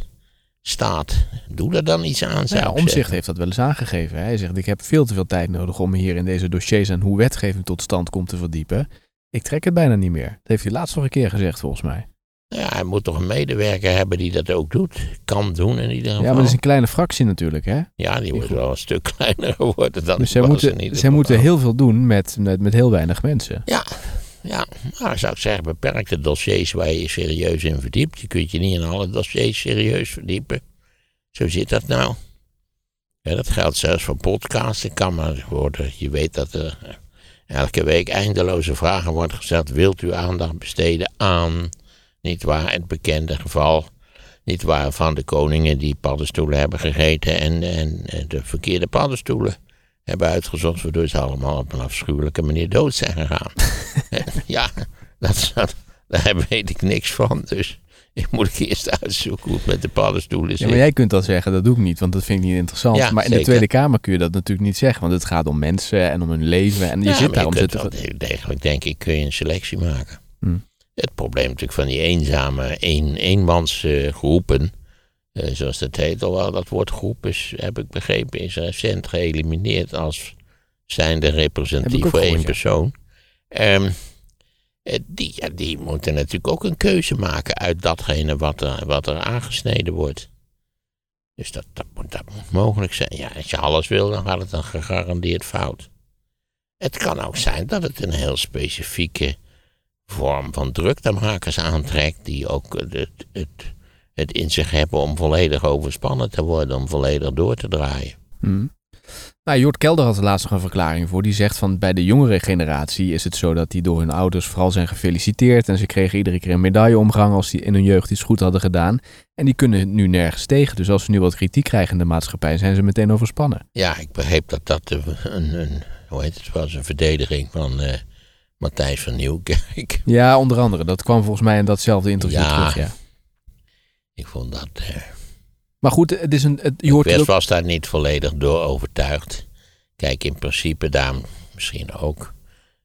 Speaker 1: staat. Doe er dan iets aan, zou
Speaker 3: Ja, Omzicht heeft dat wel eens aangegeven. Hij zegt, ik heb veel te veel tijd nodig om me hier in deze dossiers en hoe wetgeving tot stand komt te verdiepen. Ik trek het bijna niet meer. Dat heeft hij laatst nog een keer gezegd volgens mij.
Speaker 1: Ja, hij moet toch een medewerker hebben die dat ook doet. Kan doen in ieder geval.
Speaker 3: Ja, maar dat is een kleine fractie natuurlijk hè.
Speaker 1: Ja, die moet
Speaker 3: goed.
Speaker 1: wel een stuk kleiner worden dan
Speaker 3: Dus zij, moeten, zij moeten heel veel doen met, met, met heel weinig mensen.
Speaker 1: Ja, ja, maar zou ik zeggen, beperkte dossiers waar je serieus in verdiept. Je kunt je niet in alle dossiers serieus verdiepen. Zo zit dat nou. Ja, dat geldt zelfs voor podcasten. Kan maar worden. Je weet dat er eh, elke week eindeloze vragen worden gesteld. Wilt u aandacht besteden aan, niet waar, het bekende geval, niet waar, van de koningen die paddenstoelen hebben gegeten en, en eh, de verkeerde paddenstoelen hebben uitgezocht, waardoor ze allemaal op een afschuwelijke manier dood zijn gegaan. ja, dat, dat, daar weet ik niks van, dus ik moet eerst uitzoeken hoe het met de paddenstoelen
Speaker 3: Ja,
Speaker 1: zit.
Speaker 3: maar jij kunt dat zeggen, dat doe ik niet, want dat vind ik niet interessant.
Speaker 1: Ja,
Speaker 3: maar in de. Tweede Kamer kun je dat natuurlijk niet zeggen, want het gaat om mensen en om hun leven. En je
Speaker 1: Ja,
Speaker 3: zit
Speaker 1: maar
Speaker 3: daar om
Speaker 1: je kunt
Speaker 3: zitten.
Speaker 1: degelijk, denk ik, kun je een selectie maken.
Speaker 3: Hm.
Speaker 1: Het probleem natuurlijk van die eenzame een, eenmansgroepen, eh, zoals dat heet al wel, dat woord groep is, heb ik begrepen, is recent geëlimineerd als zijnde representatief voor één persoon. Ehm, eh, die, ja, die moeten natuurlijk ook een keuze maken uit datgene wat er, wat er aangesneden wordt. Dus dat, dat, moet, dat moet mogelijk zijn. Ja, als je alles wil, dan gaat het dan gegarandeerd fout. Het kan ook zijn dat het een heel specifieke vorm van druktemakers aantrekt, die ook het, het, het in zich hebben om volledig overspannen te worden, om volledig door te draaien.
Speaker 3: Hm. Nou, Jort Kelder had er laatst nog een verklaring voor. Die zegt van bij de jongere generatie is het zo dat die door hun ouders vooral zijn gefeliciteerd. En ze kregen iedere keer een medailleomgang als die in hun jeugd iets goed hadden gedaan. En die kunnen nu nergens tegen. Dus als ze nu wat kritiek krijgen in de maatschappij, zijn ze meteen overspannen.
Speaker 1: Ja, ik begreep dat dat een, een hoe heet het, was een verdediging van eh, Matthijs van Nieuwkerk.
Speaker 3: Ja, onder andere. Dat kwam volgens mij in datzelfde interview
Speaker 1: Ja.
Speaker 3: terug. Ja.
Speaker 1: Ik vond dat. eh,
Speaker 3: Maar goed, het is een. Het, je hoort ook-
Speaker 1: was daar niet volledig door overtuigd. Kijk, in principe daar misschien ook.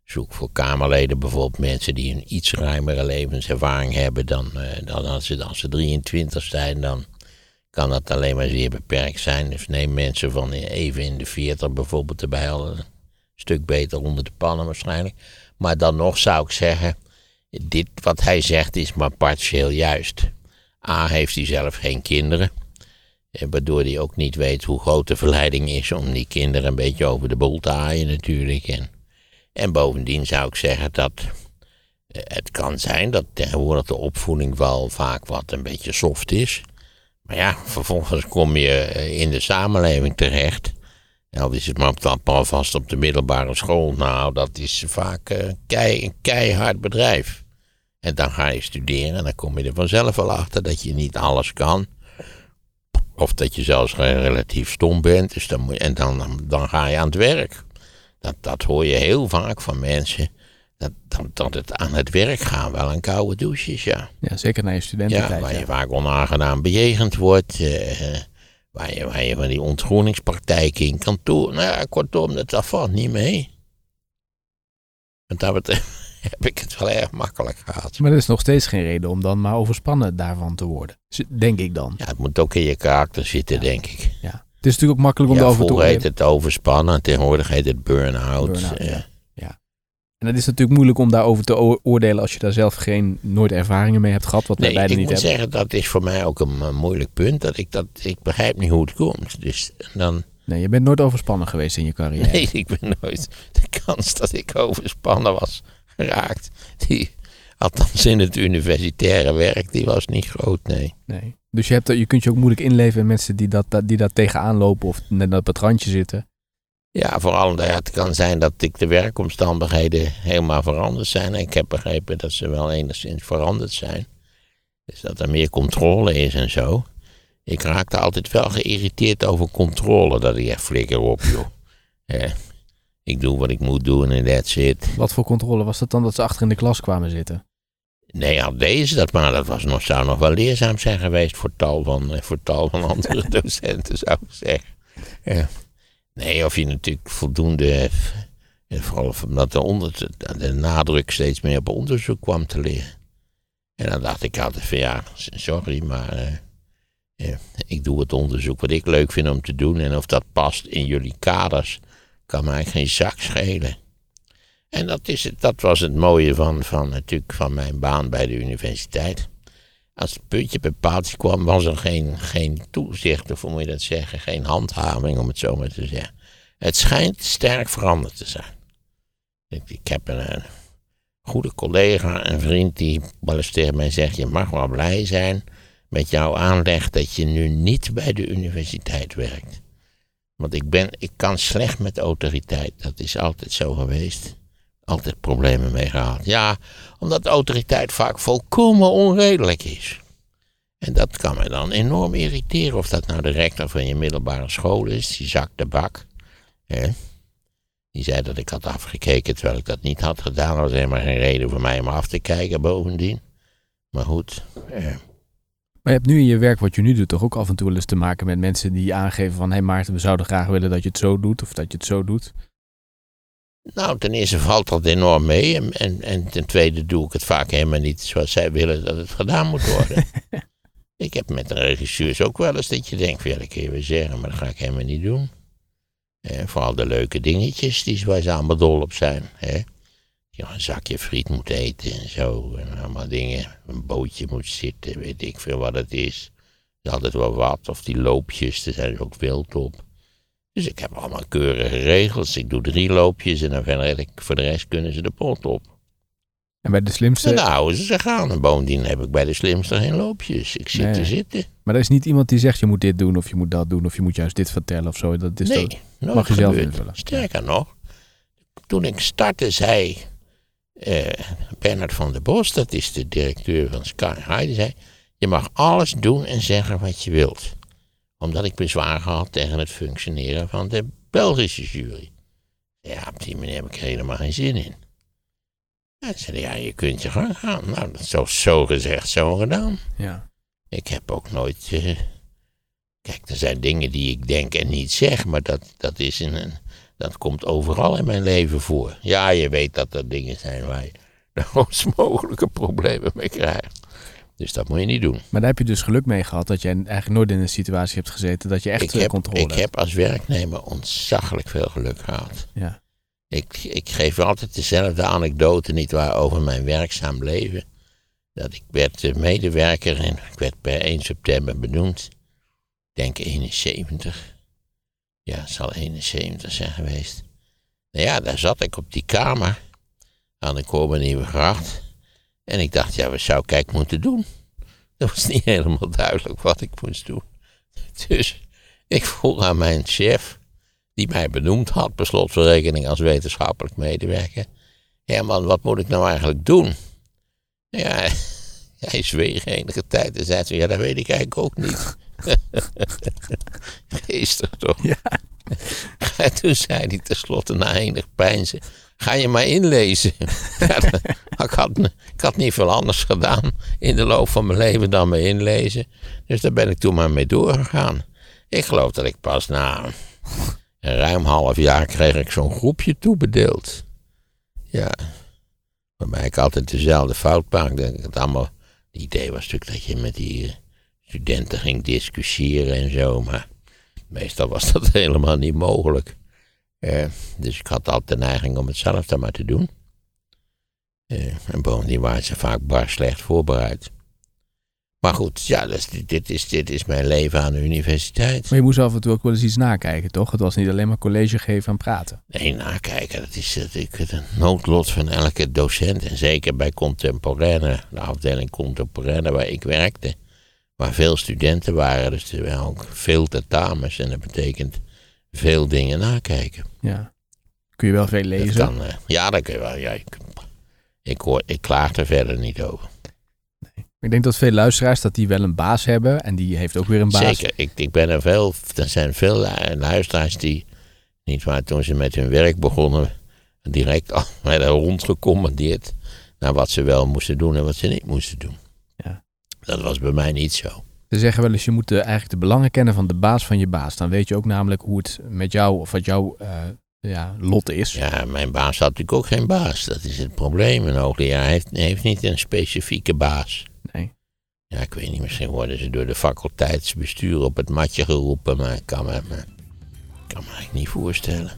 Speaker 1: Zoek voor Kamerleden bijvoorbeeld mensen die een iets ruimere levenservaring hebben dan, eh, dan als, ze, als ze 23 zijn. Dan kan dat alleen maar zeer beperkt zijn. Dus neem mensen van even in de 40 bijvoorbeeld erbij. Al een stuk beter onder de pannen waarschijnlijk. Maar dan nog zou ik zeggen, dit wat hij zegt is maar partieel juist. A heeft hij zelf geen kinderen. Eh, Waardoor hij ook niet weet hoe groot de verleiding is om die kinderen een beetje over de bol te haaien natuurlijk. En, en bovendien zou ik zeggen dat eh, het kan zijn dat tegenwoordig de opvoeding wel vaak wat een beetje soft is. Maar ja, vervolgens kom je eh, in de samenleving terecht. Al is het maar op de- alvast op de middelbare school. Nou, dat is vaak eh, kei, een keihard bedrijf. En dan ga je studeren en dan kom je er vanzelf wel achter dat je niet alles kan. Of dat je zelfs relatief stom bent. Dus dan moet, en dan, dan ga je aan het werk. Dat, dat hoor je heel vaak van mensen. Dat, dat, dat het aan het werk gaan wel een koude douche is, ja.
Speaker 3: Ja, zeker na je
Speaker 1: Ja,
Speaker 3: studententijd.
Speaker 1: waar
Speaker 3: Ja,
Speaker 1: je vaak onaangenaam bejegend wordt. eh, eh, waar, je, waar je van die ontgroeningspraktijken in kantoor. Nou ja, kortom, dat, dat valt niet mee. Want dat betreft heb ik het wel erg makkelijk gehad.
Speaker 3: Maar dat is nog steeds geen reden om dan maar overspannen daarvan te worden. Z- Denk ik dan.
Speaker 1: Ja, het moet ook in je karakter zitten, denk ik.
Speaker 3: Ja. Het is natuurlijk ook makkelijk om
Speaker 1: Ja,
Speaker 3: daarover te
Speaker 1: heet het overspannen, tegenwoordig heet het burn-out.
Speaker 3: Ja. En het is natuurlijk moeilijk om daarover te oordelen als je daar zelf geen, nooit ervaringen mee hebt gehad, wat wij
Speaker 1: Nee,
Speaker 3: beiden
Speaker 1: ik
Speaker 3: niet
Speaker 1: moet
Speaker 3: hebben.
Speaker 1: zeggen, dat is voor mij ook een, eh, moeilijk punt. Dat ik, dat, ik begrijp niet hoe het komt. Dus dan,
Speaker 3: Nee, je bent nooit overspannen geweest in je carrière.
Speaker 1: nee, ik ben nooit... De kans dat ik overspannen was geraakt, die, althans in het universitaire werk, die was niet groot, nee.
Speaker 3: Nee. Dus je, hebt, je kunt je ook moeilijk inleven in mensen die dat, die dat tegenaan lopen of net op het randje zitten.
Speaker 1: Ja, vooral omdat het kan zijn dat ik de werkomstandigheden helemaal veranderd zijn. En ik heb begrepen dat ze wel enigszins veranderd zijn. Dus dat er meer controle is en zo. Ik raakte altijd wel geïrriteerd over controle. Dat ik echt flikker op, joh. Eh, ik doe wat ik moet doen en that's it.
Speaker 3: Wat voor controle was dat dan dat ze achter in de klas kwamen zitten?
Speaker 1: Nee, al deze dat maar. Dat was nog, zou nog wel leerzaam zijn geweest voor tal van, eh, voor tal van andere docenten, zou ik zeggen. Ja. Nee, of je natuurlijk voldoende. eh, Vooral omdat de, onder, de nadruk steeds meer op onderzoek kwam te liggen. En dan dacht ik altijd van ja, sorry, maar eh, eh, ik doe het onderzoek wat ik leuk vind om te doen. En of dat past in jullie kaders, kan mij geen zak schelen. En dat, is het, dat was het mooie van, van, natuurlijk van mijn baan bij de universiteit. Als het puntje bij paaltje kwam, was er geen, geen toezicht, of hoe moet je dat zeggen, geen handhaving, om het zo maar te zeggen. Het schijnt sterk veranderd te zijn. Ik, heb een, een goede collega, een vriend, die wel eens tegen mij zegt: Je mag wel blij zijn met jouw aanleg dat je nu niet bij de universiteit werkt. Want ik, ben, ik kan slecht met autoriteit, dat is altijd zo geweest altijd problemen mee gehad. Ja, omdat de autoriteit vaak volkomen onredelijk is. En dat kan me dan enorm irriteren. Of dat nou de rector van je middelbare school is, die zakt de bak. Hè? Die zei dat ik had afgekeken terwijl ik dat niet had gedaan. Er was helemaal geen reden voor mij om af te kijken bovendien. Maar goed,
Speaker 3: Maar je hebt nu in je werk wat je nu doet toch ook af en toe wel eens te maken met mensen die aangeven van... hé hey Maarten, we zouden graag willen dat je het zo doet of dat je het zo doet.
Speaker 1: Nou, ten eerste valt dat enorm mee. En, en, en ten tweede doe ik het vaak helemaal niet zoals zij willen dat het gedaan moet worden. ik heb met een regisseurs ook wel eens dat je denkt, van, ja, dat kun je wel zeggen, maar dat ga ik helemaal niet doen. Eh, vooral de leuke dingetjes die waar ze allemaal dol op zijn. Hè. je een zakje friet moet eten en zo. En allemaal dingen. Een bootje moet zitten, weet ik veel wat het is. Er is altijd wel wat. Of die loopjes, daar zijn ze ook wild op. Dus ik heb allemaal keurige regels. Ik doe drie loopjes en dan verder, ik, voor de rest kunnen ze de pot op.
Speaker 3: En bij de slimste...
Speaker 1: Dan houden ze zich aan. En bovendien heb ik bij de slimste geen loopjes. Ik zit
Speaker 3: Nee.
Speaker 1: te zitten.
Speaker 3: Maar er is niet iemand die zegt je moet dit doen of je moet dat doen of je moet juist dit vertellen of zo. Dat is
Speaker 1: nee,
Speaker 3: dat- mag je zelf
Speaker 1: gebeurd.
Speaker 3: invullen.
Speaker 1: Sterker nog, toen ik startte zei eh, Bernard van der Bos, dat is de directeur van Sky High, die zei, je mag alles doen en zeggen wat je wilt. Omdat ik bezwaar had tegen het functioneren van de Belgische jury. Ja, op die manier heb ik er helemaal geen zin in. Ja, zei, ja, je kunt je gang gaan. Nou, dat is zo, zo gezegd, zo gedaan.
Speaker 3: Ja.
Speaker 1: Ik heb ook nooit. eh, kijk, er zijn dingen die ik denk en niet zeg, maar dat, dat, is in een, dat komt overal in mijn leven voor. Ja, je weet dat er dingen zijn waar je de grootst mogelijke problemen mee krijgt. Dus dat moet je niet doen.
Speaker 3: Maar daar heb je dus geluk mee gehad dat je eigenlijk nooit in een situatie hebt gezeten dat je echt
Speaker 1: ik heb,
Speaker 3: controle
Speaker 1: ik
Speaker 3: hebt.
Speaker 1: heb als werknemer ontzaglijk veel geluk gehad.
Speaker 3: Ja.
Speaker 1: Ik, ik geef altijd dezelfde anekdote niet waar over mijn werkzaam leven. Dat ik werd eh, medewerker en ik werd per 1 september benoemd. Ik denk 71. Ja, het zal 71 zijn geweest. Nou ja, daar zat ik op die kamer aan de Korbenieuwe gracht. En ik dacht, ja, wat zou ik eigenlijk moeten doen? Dat was niet helemaal duidelijk wat ik moest doen. Dus ik vroeg aan mijn chef, die mij benoemd had, per slot van rekening als wetenschappelijk medewerker. Herman, wat moet ik nou eigenlijk doen? Ja, hij zweeg enige tijd en zei zo, ja, dat weet ik eigenlijk ook niet. Geestig toch?
Speaker 3: Ja.
Speaker 1: En toen zei hij tenslotte na enig pijnzen, ga je maar inlezen. Ja, dat- ik, had, ik had niet veel anders gedaan in de loop van mijn leven dan me inlezen. Dus daar ben ik toen maar mee doorgegaan. Ik geloof dat ik pas na een ruim half jaar kreeg ik zo'n groepje toebedeeld. Ja, waarbij ik altijd dezelfde fout maakte. Het, allemaal, het idee was natuurlijk dat je met die eh, studenten ging discussiëren en zo, maar meestal was dat helemaal niet mogelijk. Eh, dus ik had altijd de neiging om het zelf dan maar te doen. Eh, en bovendien waren ze vaak bar slecht voorbereid. Maar goed, ja, is, dit, is, dit is mijn leven aan de universiteit.
Speaker 3: Maar je moest af en toe ook wel eens iets nakijken, toch? Het was niet alleen maar college geven en praten.
Speaker 1: Nee, nakijken, dat is het noodlot van elke docent. En zeker bij contemporaine, de afdeling contemporaine waar ik werkte. Waar veel studenten waren, dus er waren ook veel tentamens. En dat betekent veel dingen nakijken.
Speaker 3: Ja. Kun je wel veel
Speaker 1: Dat
Speaker 3: lezen.
Speaker 1: kan, eh, ja, dat kun je wel. Ja, ik, ik, hoor, ik klaag er verder niet over.
Speaker 3: Ik denk dat veel luisteraars dat die wel een baas hebben en die heeft ook weer een baas.
Speaker 1: Zeker, ik, ik ben er veel, er zijn veel lu- luisteraars die, niet waar, toen ze met hun werk begonnen, direct al werden rondgecommandeerd naar wat ze wel moesten doen en wat ze niet moesten doen.
Speaker 3: Ja.
Speaker 1: Dat was bij mij niet zo.
Speaker 3: Ze zeggen wel eens, je moet de, eigenlijk de belangen kennen van de baas van je baas. Dan weet je ook namelijk hoe het met jou of wat jouw eh, ja, lot is.
Speaker 1: Ja, mijn baas had natuurlijk ook geen baas. Dat is het probleem. Een hoogleraar heeft, heeft niet een specifieke baas.
Speaker 3: Nee.
Speaker 1: Ja, ik weet niet, misschien worden ze door de faculteitsbestuur op het matje geroepen, maar ik kan me, me- kan me eigenlijk niet voorstellen.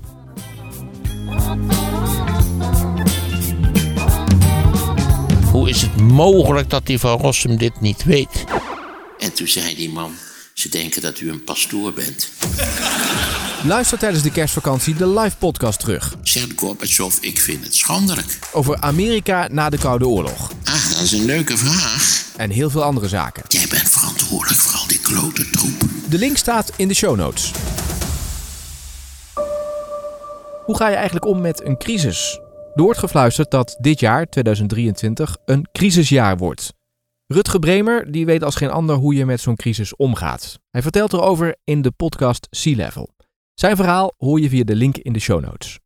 Speaker 1: Hoe is het mogelijk dat die van Rossum dit niet weet? En toen zei die man, ze denken dat u een pastoor bent.
Speaker 3: Luister tijdens de kerstvakantie de live podcast terug.
Speaker 1: Zegt Gorbachev, ik vind het schandelijk.
Speaker 3: Over Amerika na de Koude Oorlog.
Speaker 1: Ah, dat is een leuke vraag.
Speaker 3: En heel veel andere zaken.
Speaker 1: Jij bent verantwoordelijk voor al die klote troep.
Speaker 3: De link staat in de show notes. Hoe ga je eigenlijk om met een crisis? Er wordt gefluisterd dat dit jaar, 2023, een crisisjaar wordt. Rutger Bremer die weet als geen ander hoe je met zo'n crisis omgaat. Hij vertelt erover in de podcast Sea Level. Zijn verhaal hoor je via de link in de show notes.